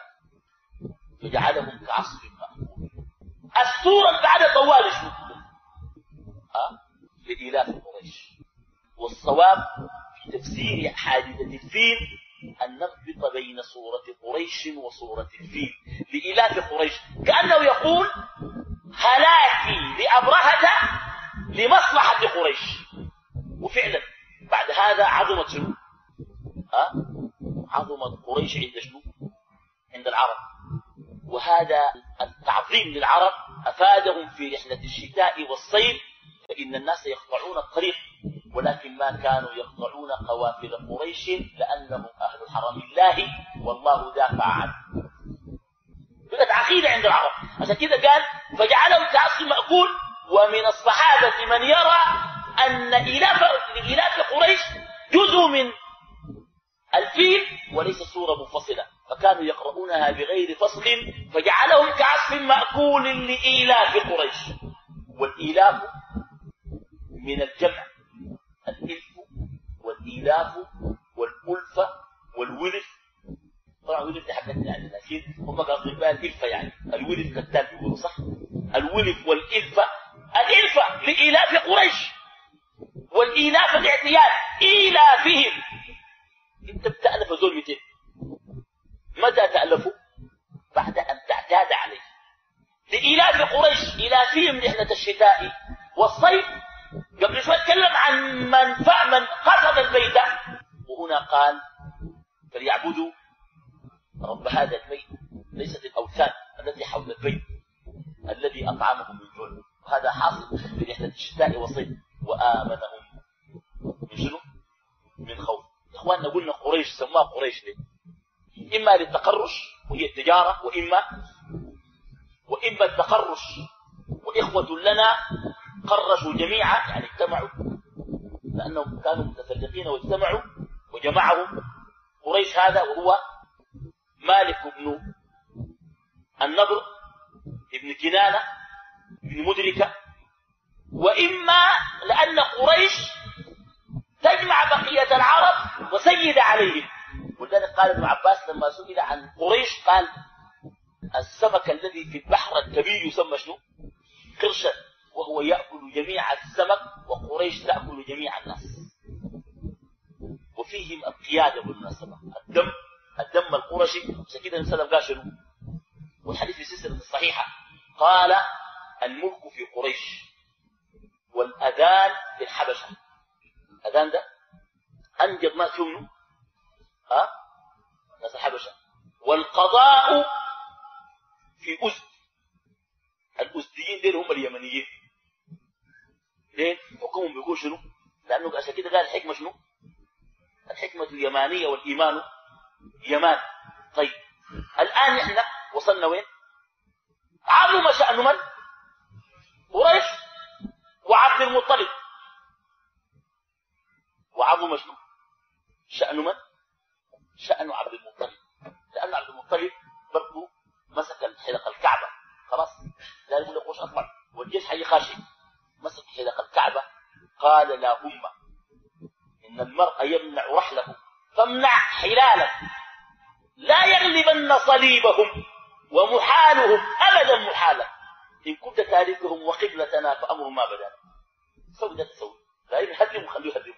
فجعلهم كعصف مأكول السورة بعد طوال شو؟ ها؟ لإلاف قريش. والصواب في تفسير حادثة الفيل أن نربط بين سورة قريش وسورة الفيل. لإلاف قريش. كأنه يقول هلاكي لأبرهة لمصلحة قريش. وفعلا بعد هذا عظمت شنو؟ عظمت قريش عند شنو؟ عند العرب. وهذا التعظيم للعرب أفادهم في رحلة الشتاء والصيف فإن الناس يقطعون الطريق ولكن ما كانوا يقطعون قوافل قريش لأنهم أهل حرم الله والله دافع عنه. كانت عقيدة عند العرب. عشان كده قال فجعلهم كعصف مأكول ومن الصحابة من يرى أن إلاف قريش جزء من الفيل وليس سورة منفصلة. فكانوا يقرؤونها بغير فصل فجعلهم كعصف مأكول لإيلاف قريش. والإيلاف من الجمع الإلف والإيلاف والألفة والولف. طبعا دي حاجتنا يعني لكن هم قاصدين بها الإلفة يعني. الولف كالتال بيقولوا صح؟ الولف والإلفة الإلفة لإيلاف قريش. والإيلاف الاعتياد إيلافهم. انت بتألف زول 200 متى تألفوا بعد أن تعتاد عليه. لإيلاف قريش إيلافهم رحلة الشتاء والصيف. قبل شوي تكلم عن من من قصد البيت. وهنا قال فليعبدوا رب هذا البيت. ليست الأوثان التي حول البيت الذي أطعمهم من جوع وهذا حاصل في رحلة الشتاء والصيف. وآمنهم من شنو؟ من خوف إخواننا قلنا قريش سماها قريش ليه؟ إما للتقرش وهي التجارة وإما وإما التقرش وإخوة لنا قرشوا جميعا يعني اجتمعوا لأنهم كانوا متفرقين واجتمعوا وجمعهم قريش هذا وهو مالك بن النضر ابن كنانة ابن مدركة وإما لأن قريش تجمع بقية العرب وسيد عليهم ولذلك قال ابن عباس لما سئل عن قريش قال السمك الذي في البحر الكبير يسمى شنو؟ قرشا وهو يأكل جميع السمك وقريش تأكل جميع الناس وفيهم القيادة بالمناسبة الدم الدم القرشي كده النبي قال شنو؟ والحديث في السلسلة الصحيحة قال الملك في قريش والأذان في الحبشة الأذان ده؟ أنجب ما فيهم ها؟ ناس الحبشة والقضاء في أزد. الأزديين دول هم اليمنيين. ليه؟ حكمهم بيقول شنو؟ لأنه عشان كده قال الحكمة شنو؟ الحكمة اليمانية والإيمان. يمان. طيب. الآن إحنا وصلنا وين؟ عظم شأن من؟ قريش وعبد المطلب. وعظم شنو شأن من؟ شأن عبد المطلب. لأن عبد المطلب برضه مسك حلق الكعبة. خلاص؟ لا يقول لك أطلع والجيش حي خاشي مسك حلق الكعبة. قال لا أم. إن المرء يمنع رحله. فامنع حلاله. لا يغلبن صليبهم ومحالهم. أبدا محالا. إن كنت تاركهم وقبلتنا فأمر ما بدا. سوي ده تسوي لا يهدم خليه يهدم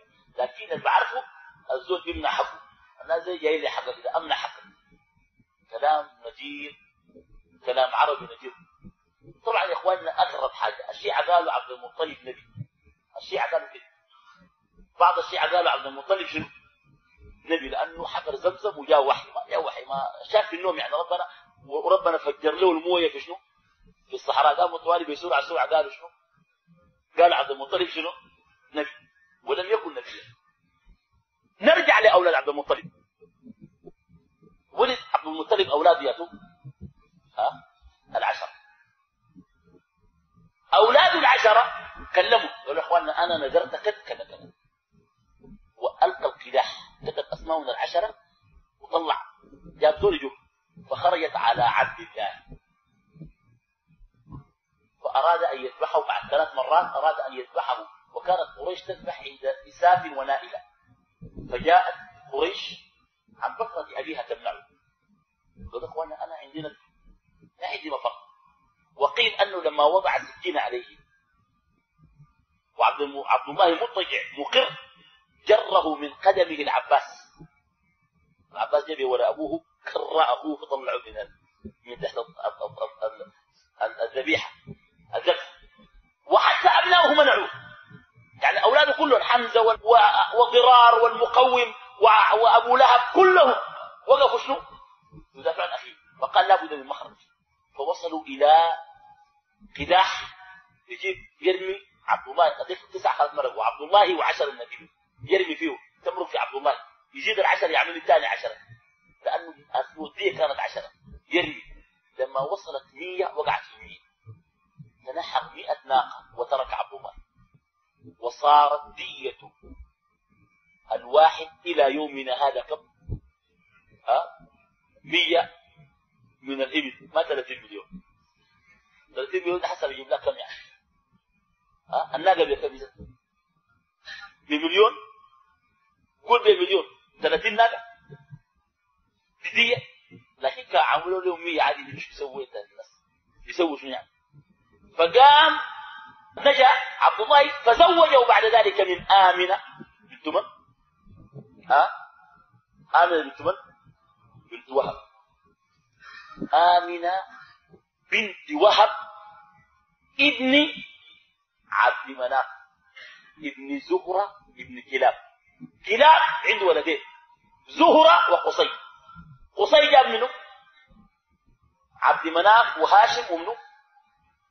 اللي بعرفه الزول بيمنع حقه أنا زي جاي لي حقك إذا أمنع حقك كلام نجيب كلام عربي نجيب طبعا يا إخواننا أغرب حاجة الشيعة قالوا عبد المطلب نبي. الشيعة قالوا كده. بعض الشيعة قالوا عبد المطلب شنو؟ نبي لأنه حفر زمزم وجاء وحي ما جاء وحي ما شاف في النوم يعني ربنا وربنا فجر له الموية في شنو؟ في الصحراء. قاموا طوالي بسرعة سرعة قالوا شنو؟ قال عبد المطلب شنو؟ نبي. ولم يكن نبيا. نرجع لأولاد عبد المطلب. ولد عبد المطلب اولاده ياتوا ها؟ العشرة. أولاد العشرة كلموا قالوا يا إخواننا أنا نذرت كذا كذا كذا. وألقى القداح كتب اسمائهم العشرة وطلع جاب زوجه فخرجت على عبد الله. فأراد أن يذبحه بعد ثلاث مرات أراد أن يذبحه وكانت قريش تذبح عند إساف ونائلة. فجاءت قريش عن بكرة أبيها تمنعه قال أخوانا أنا عندنا ما عندي مفر وقيل أنه لما وضع السكين عليه وعبد الله مضطجع مقر جره من قدمه العباس العباس جاب وراء أبوه كر أخوه فطلعه. من أولاده كلهم حمزة وضرار والمقوم وأبو لهب كلهم. وقفوا شنو؟ يدافع عن أخيه فقال لابد من مخرج. فوصلوا إلى قداح. يجيب يرمي عبد الله. قديش؟ تسع خلاص مرق وعبد الله وعشر النبي. يرمي فيه. تمر في عبد الله. يزيد العشر يعمل الثاني عشرة لأنه الودية كانت عشرة. يرمي. لما وصلت مية وقعت في مية. تنحق مئة ناقة وترك عبد الله. وصارت دية الواحد إلى يومنا هذا كم؟ ها؟ مية من الإبل. ما 30 مليون 30 مليون حسب يجيب لك كم يعني. ها؟ الناقة بكم بمليون؟ قول بمليون 30 ناقة. دي لكن كان عملوا لهم 100 عادي مش يسوي الناس يسوي شنو يعني؟ فقام نجا عبد الله فزوجه بعد ذلك من آمنة. بنت من؟ ها؟ آمنة بنت من؟ بنت وهب. آمنة بنت وهب ابن عبد مناف. ابن زهرة ابن كلاب. كلاب عنده ولدين. زهرة وقصي. قصي جاب منه. عبد مناف وهاشم ومنه.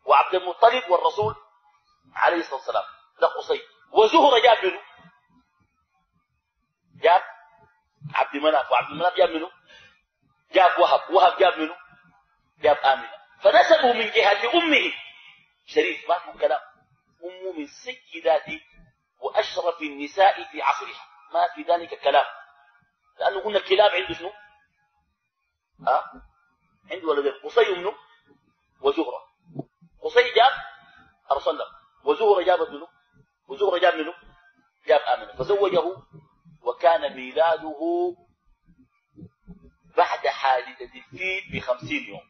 وعبد المطلب والرسول عليه الصلاة والسلام. ده قصي. وزهرة جاب منه. جاب عبد مناف وعبد مناف جاب منه. جاب وهب. وهب جاب منه. جاب آمنة. فنسبه من جهة أمه. شريف ما في كلام. أمه من سيدات وأشرف النساء في عصرها. ما في ذلك كلام. لأنه قلنا الكلاب عنده شنو؟ ها؟ عنده ولدين قصي منه. وزهرة. قصي جاب أرسل له. وزهرة جابت منه. وزهرة جاب منه. جاب آمنة. فزوجه وكان ميلاده بعد حادثة الفيل بخمسين يوم.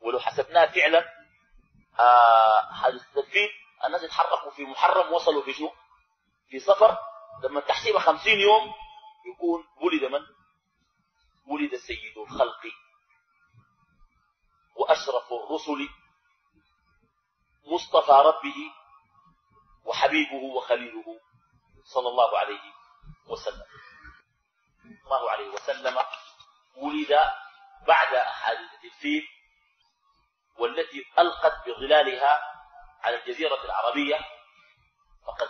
ولو حسبناه فعلا آه حادثة الفيل الناس اتحركوا في محرم وصلوا في شنو في صفر. لما تحسب خمسين يوم يكون ولد من؟ ولد سيد الخلق. وأشرف الرسل مصطفى ربه وحبيبه وخليله صلى الله عليه وسلم. الله عليه وسلم ولد بعد حادثة الفيل والتي ألقت بظلالها على الجزيرة العربية. فقد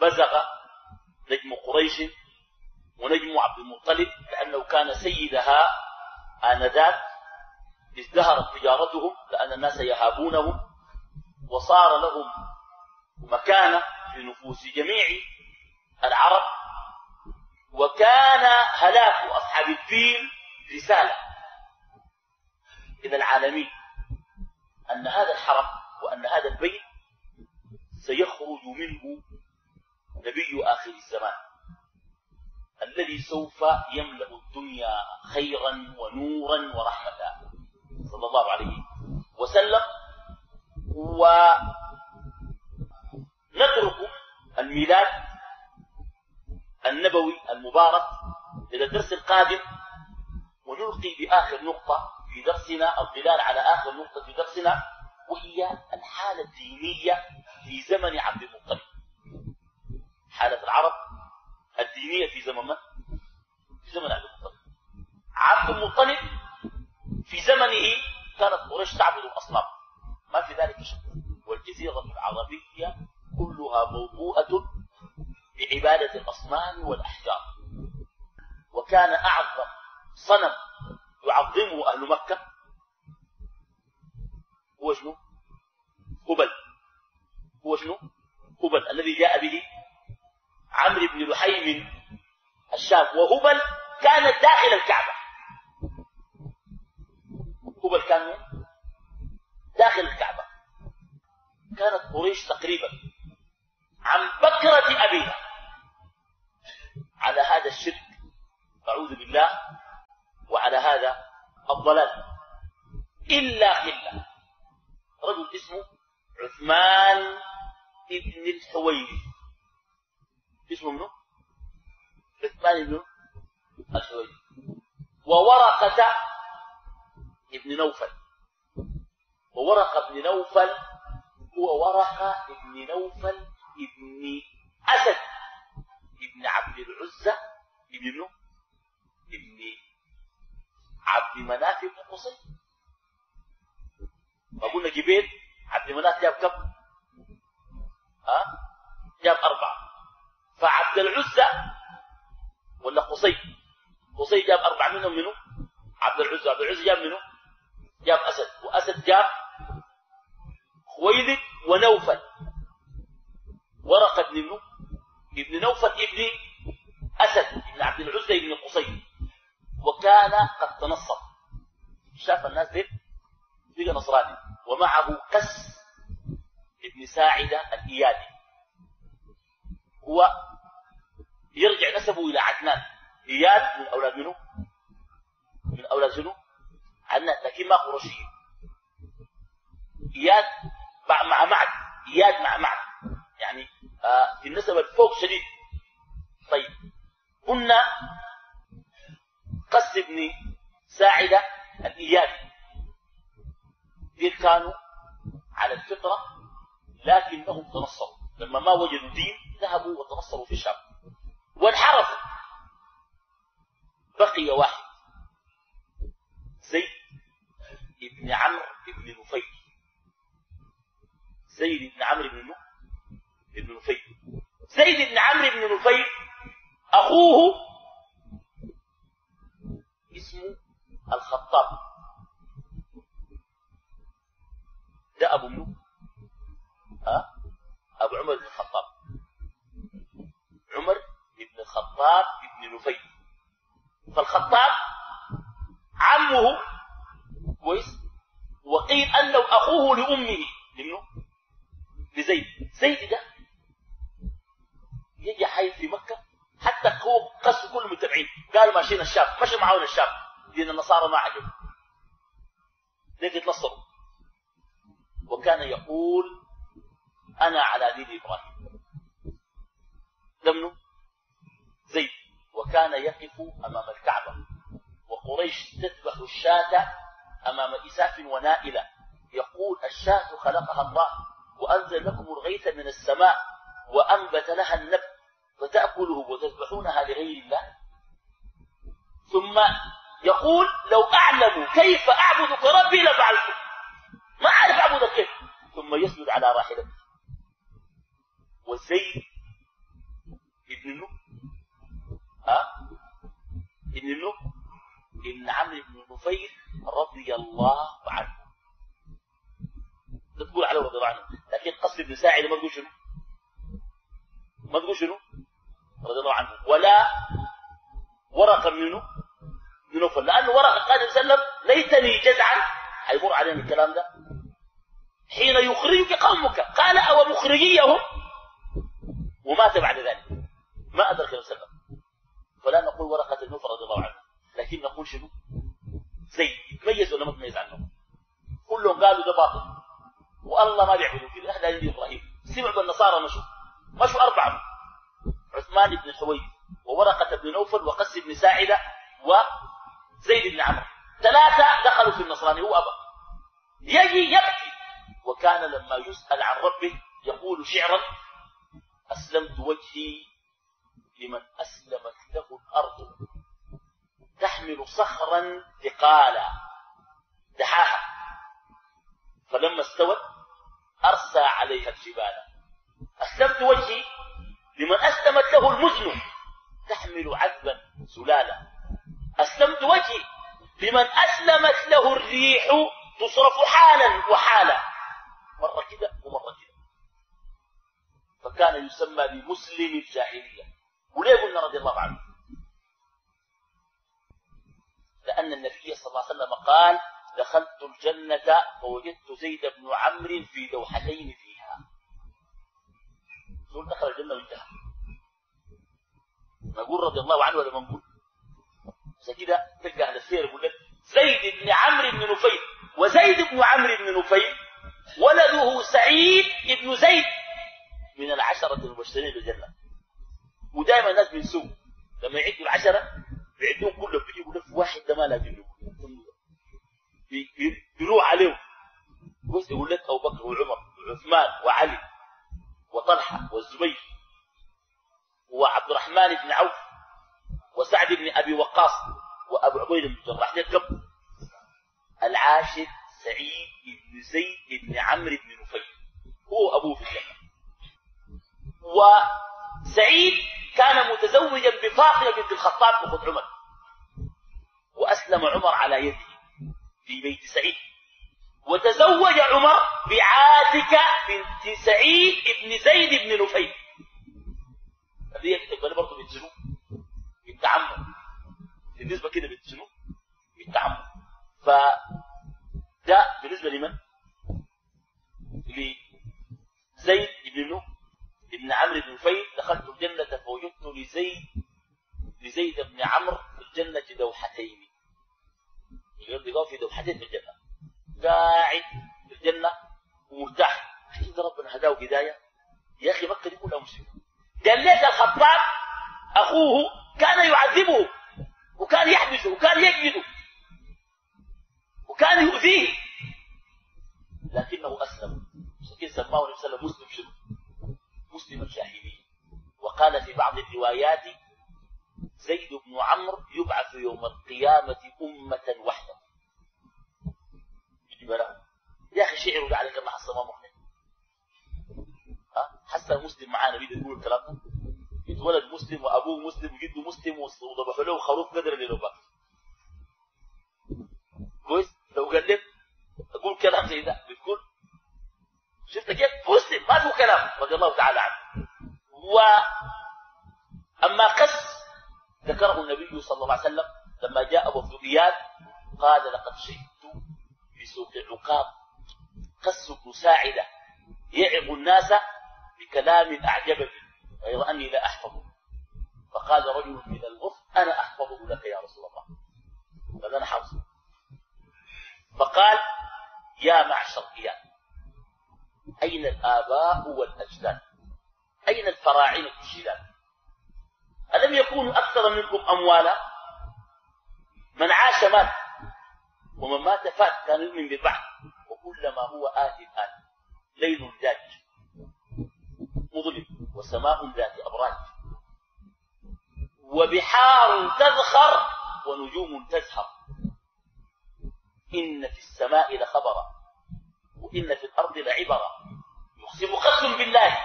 بزغ نجم قريش ونجم عبد المطلب لأنه كان سيدها آنذاك ازدهرت تجارتهم لأن الناس يهابونهم. وصار لهم مكانة في نفوس جميع العرب وكان هلاك أصحاب الفيل رسالة. إلى العالمين أن هذا الحرم وأن هذا البيت سيخرج منه نبي آخر الزمان الذي سوف يملأ الدنيا خيرا ونورا ورحمة صلى الله عليه وسلم. ونترك الميلاد النبوي المبارك إلى الدرس القادم ونلقي بآخر نقطة في درسنا الظلال على آخر نقطة في درسنا وهي الحالة الدينية في زمن عبد المطلب. حالة العرب الدينية في زمن من؟ في زمن عبد المطلب. عبد المطلب في زمنه كانت قريش تعبد الأصنام. ما في ذلك شك. والجزيرة العربية كلها موضوعة بعبادة الأصنام والأحجار. وكان أعظم صنم يعظمه أهل مكة هو شنو؟ هبل هو شنو؟ هبل الذي جاء به عمرو بن لحي من الشام وهبل كانت داخل الكعبة. هبل كان داخل الكعبة. كانت قريش تقريبا عن بكرة أبيها. على هذا الشرك أعوذ بالله وعلى هذا الضلال. إلا خلة. رجل اسمه عثمان ابن الحويري. اسمه منه عثمان ابن الحويري. وورقة ابن نوفل. وورقة بن نوفل هو ورقة بن نوفل ابن أسد ابن عبد العزة ابن ابن عبد مناف بن قصي. ما قلنا جبيل عبد مناف جاب كم ها جاب أربعة فعبد العزة ولا قصي قصي جاب أربعة منهم منه عبد العزة عبد العزة جاب منه جاب أسد وأسد جاب خويلد ونوفل ورقة ابن ابن نوفل ابن أسد ابن عبد العزة ابن قصي وكان قد تنصر شاف الناس دي بقى نصراني ومعه قس ابن ساعدة الإيادي هو يرجع نسبه إلى عدنان إياد من أولاد منه من أولاد شنو عدنان لكن ما قرشي إياد مع معد إياد مع معد يعني آه في النسب الفوق شديد طيب قلنا قس ابن ساعدة الإيادي ديل كانوا على الفطرة لكنهم تنصروا لما ما وجدوا دين ذهبوا وتنصروا في الشام وانحرفوا بقي واحد زيد ابن عمرو ابن نفيل زيد بن عمرو بن بن نفيل زيد بن عمرو بن نفيل أخوه اسمه الخطاب ده أبو منو ها أبو عمر بن الخطاب عمر بن الخطاب بن نفيل فالخطاب عمه كويس؟ وقيل أنه أخوه لأمه لمنه؟ لزيد. زيد ده يجي حي في مكة حتى هو قص كل المتابعين. قال ماشيين الشام مشى معاون الشام دين النصارى ما عجب ليه يتنصروا وكان يقول أنا على دين إبراهيم. لمنه زيد. وكان يقف أمام الكعبة. وقريش تذبح الشاة أمام إساف ونائلة. يقول الشاة خلقها الله وأنزل لكم الغيث من السماء وأنبت لها النبت فتأكله وتذبحونها لغير الله. ثم يقول لو أعلم كيف أعبد ربي لفعلته. ما أعرف أعبدك كيف. ثم يسجد على راحلته. والزيد ابن النو ها؟ ابن النو ابن عمرو بن نفيل رضي الله عنه. تقول عليه رضي الله عنه لكن قصد بن ساعد ما تقول شنو؟ ما تقول شنو؟ رضي الله عنه. ولا ورقة منه من نوفل لأنه ورقة قال عليه وسلم ليتني جزعا حيمر علينا الكلام ده. حين يخرجك قومك. قال أو مخرجيهم ومات بعد ذلك. ما أدرك النبي صلى الله. عليه وسلم فلا نقول ورقة النوفل رضي الله عنه. لكن نقول شنو؟ زيد يتميز ولا ما يتميز عنه؟ كلهم قالوا ده باطل. والله ما بيعبدوا كده. أهل عندي إبراهيم. سمعوا بالنصارى مشوا. مشوا أربعة. عثمان بن الحويرث وورقة بن نوفل وقس بن ساعدة وزيد بن عمرو. ثلاثة دخلوا في النصراني هو ابى يجي يبكي. وكان لما يسأل عن ربه يقول شعرا أسلمت وجهي لمن أسلمت له الأرض. تحمل صخرا ثقالا. دحاها. فلما استوت أرسى عليها الجبال. أسلمت وجهي لمن أسلمت له المزن. تحمل عذبا سلالا أسلمت وجهي لمن أسلمت له الريح. تصرف حالا وحالا. مرة كده ومرة كده. فكان يسمى بمسلم الجاهلية. وليه قلنا رضي الله عنه؟ لأن النبي صلى الله عليه وسلم قال دخلت الجنة فوجدت زيد بن عمرو في دوحتين فيها. دول دخل الجنة وانتهى نقول رضي الله عنه ولا ما نقول؟ عشان كده تلقى أهل السير يقول لك زيد بن عمرو بن نفيل. وزيد بن عمرو بن نفيل ولده سعيد بن زيد من العشرة المبشرين بالجنة. ودائما الناس بينسوا لما يعدوا العشرة بيعدوهم كلهم بيجي يقول لك واحد ده ما لازم بيروح عليهم. بس يقول لك أبو بكر وعمر وعثمان وعلي وطلحة والزبير وعبد الرحمن بن عوف وسعد بن أبي وقاص وأبو عبيده بن الجراح ده كم؟ العاشر سعيد بن زيد بن عمرو بن نفيل. هو أبوه في الجنة. وسعيد كان متزوجا بفاطمة بنت الخطاب اخت عمر وأسلم عمر على يده في بيت سعيد وتزوج عمر بعاتكة بنت سعيد بن زيد بن نفيل هذه تبقى برضه بنت شنو؟ بنت عمه بالنسبة كده بنت شنو؟ بنت عمه فده بالنسبة لمن؟ لزيد بن نو ابن عمرو بن نفيل دخلت الجنة فوجدت لزيد لزيد بن عمرو في الجنة دوحتين. يلقاه في دوحتين في الجنة. قاعد في الجنة ومرتاح. كده ربنا هداه هداية يا أخي مكة دي كلها مسلمة. قال ليك الخطاب أخوه كان يعذبه وكان يحبسه وكان يجلده وكان يؤذيه. لكنه أسلم. عشان سماه النبي صلى الله عليه وسلم مسلم شنو؟ مسلم الجاهلية وقال في بعض الروايات زيد بن عمرو يبعث يوم القيامة أمة وحدة. يا أخي شعروا ده عليك ما حصل ما مخنع حتى مسلم معانا بيده يقول الكلام ده؟ يتولد مسلم وأبوه مسلم وجده مسلم وضبحوا له خروف قدر للوباء كويس؟ لو قال لك أقول كلام زي ده بتقول شفت كيف؟ مسلم ما له كلام رضي الله تعالى عنه. و أما قس ذكره النبي صلى الله عليه وسلم لما جاء أبو الذبيان قال لقد شهدت في سوق العقاب قس بن ساعدة يعظ الناس بكلام اعجبني غير أني لا أحفظه. فقال رجل من الغف أنا أحفظه لك يا رسول الله. حافظه. فقال يا معشر اياه أين الآباء والأجداد؟ أين الفراعنة الشداد ألم يكونوا أكثر منكم أموالا؟ من عاش مات ومن مات فات كان يؤمن بالبعث وكلما هو آت الآن ليل داج مظلم وسماء ذات أبراج وبحار تذخر ونجوم تزهر. إن في السماء لخبرا. وإن في الأرض لعبرا يقسم قسم بالله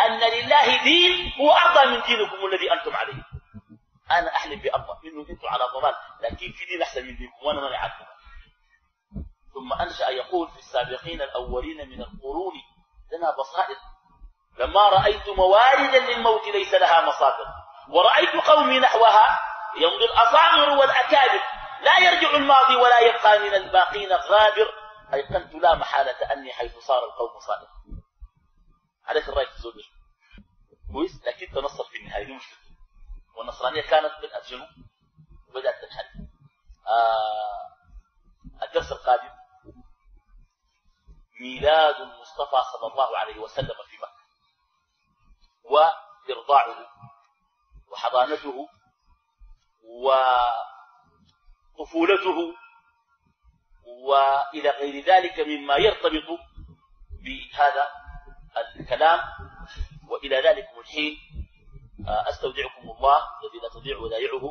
أن لله دين هو أرضى من دينكم الذي أنتم عليه. أنا أحلم بالله إنه أنتم على ضلال. لكن في دين أحسن منكم وأنا ما أعرفها ثم أنشأ يقول في السابقين الأولين من القرون لنا بصائر. لما رأيت مواردا للموت ليس لها مصادر. ورأيت قومي نحوها يمضي الأصاغر والأكابر. لا يرجع الماضي ولا يبقى من الباقين غابر أيقنت لا محالة أني حيث صار القوم صادق عليك الرأي في الزوج كويس؟ لكن تنصر في النهاية دي مشكلة والنصرانية كانت بدأت شنو بدأت تنحل. آه الدرس القادم ميلاد المصطفى صلى الله عليه وسلم في مكة. وإرضاعه وحضانته وطفولته وإلى غير ذلك مما يرتبط بهذا الكلام. وإلى ذلك الحين آه، أستودعكم الله الذي لا تضيع ودائعه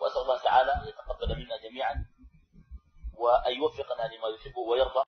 وأسأل الله تعالى أن يتقبل منا جميعا وأن يوفقنا لما يحبه ويرضى.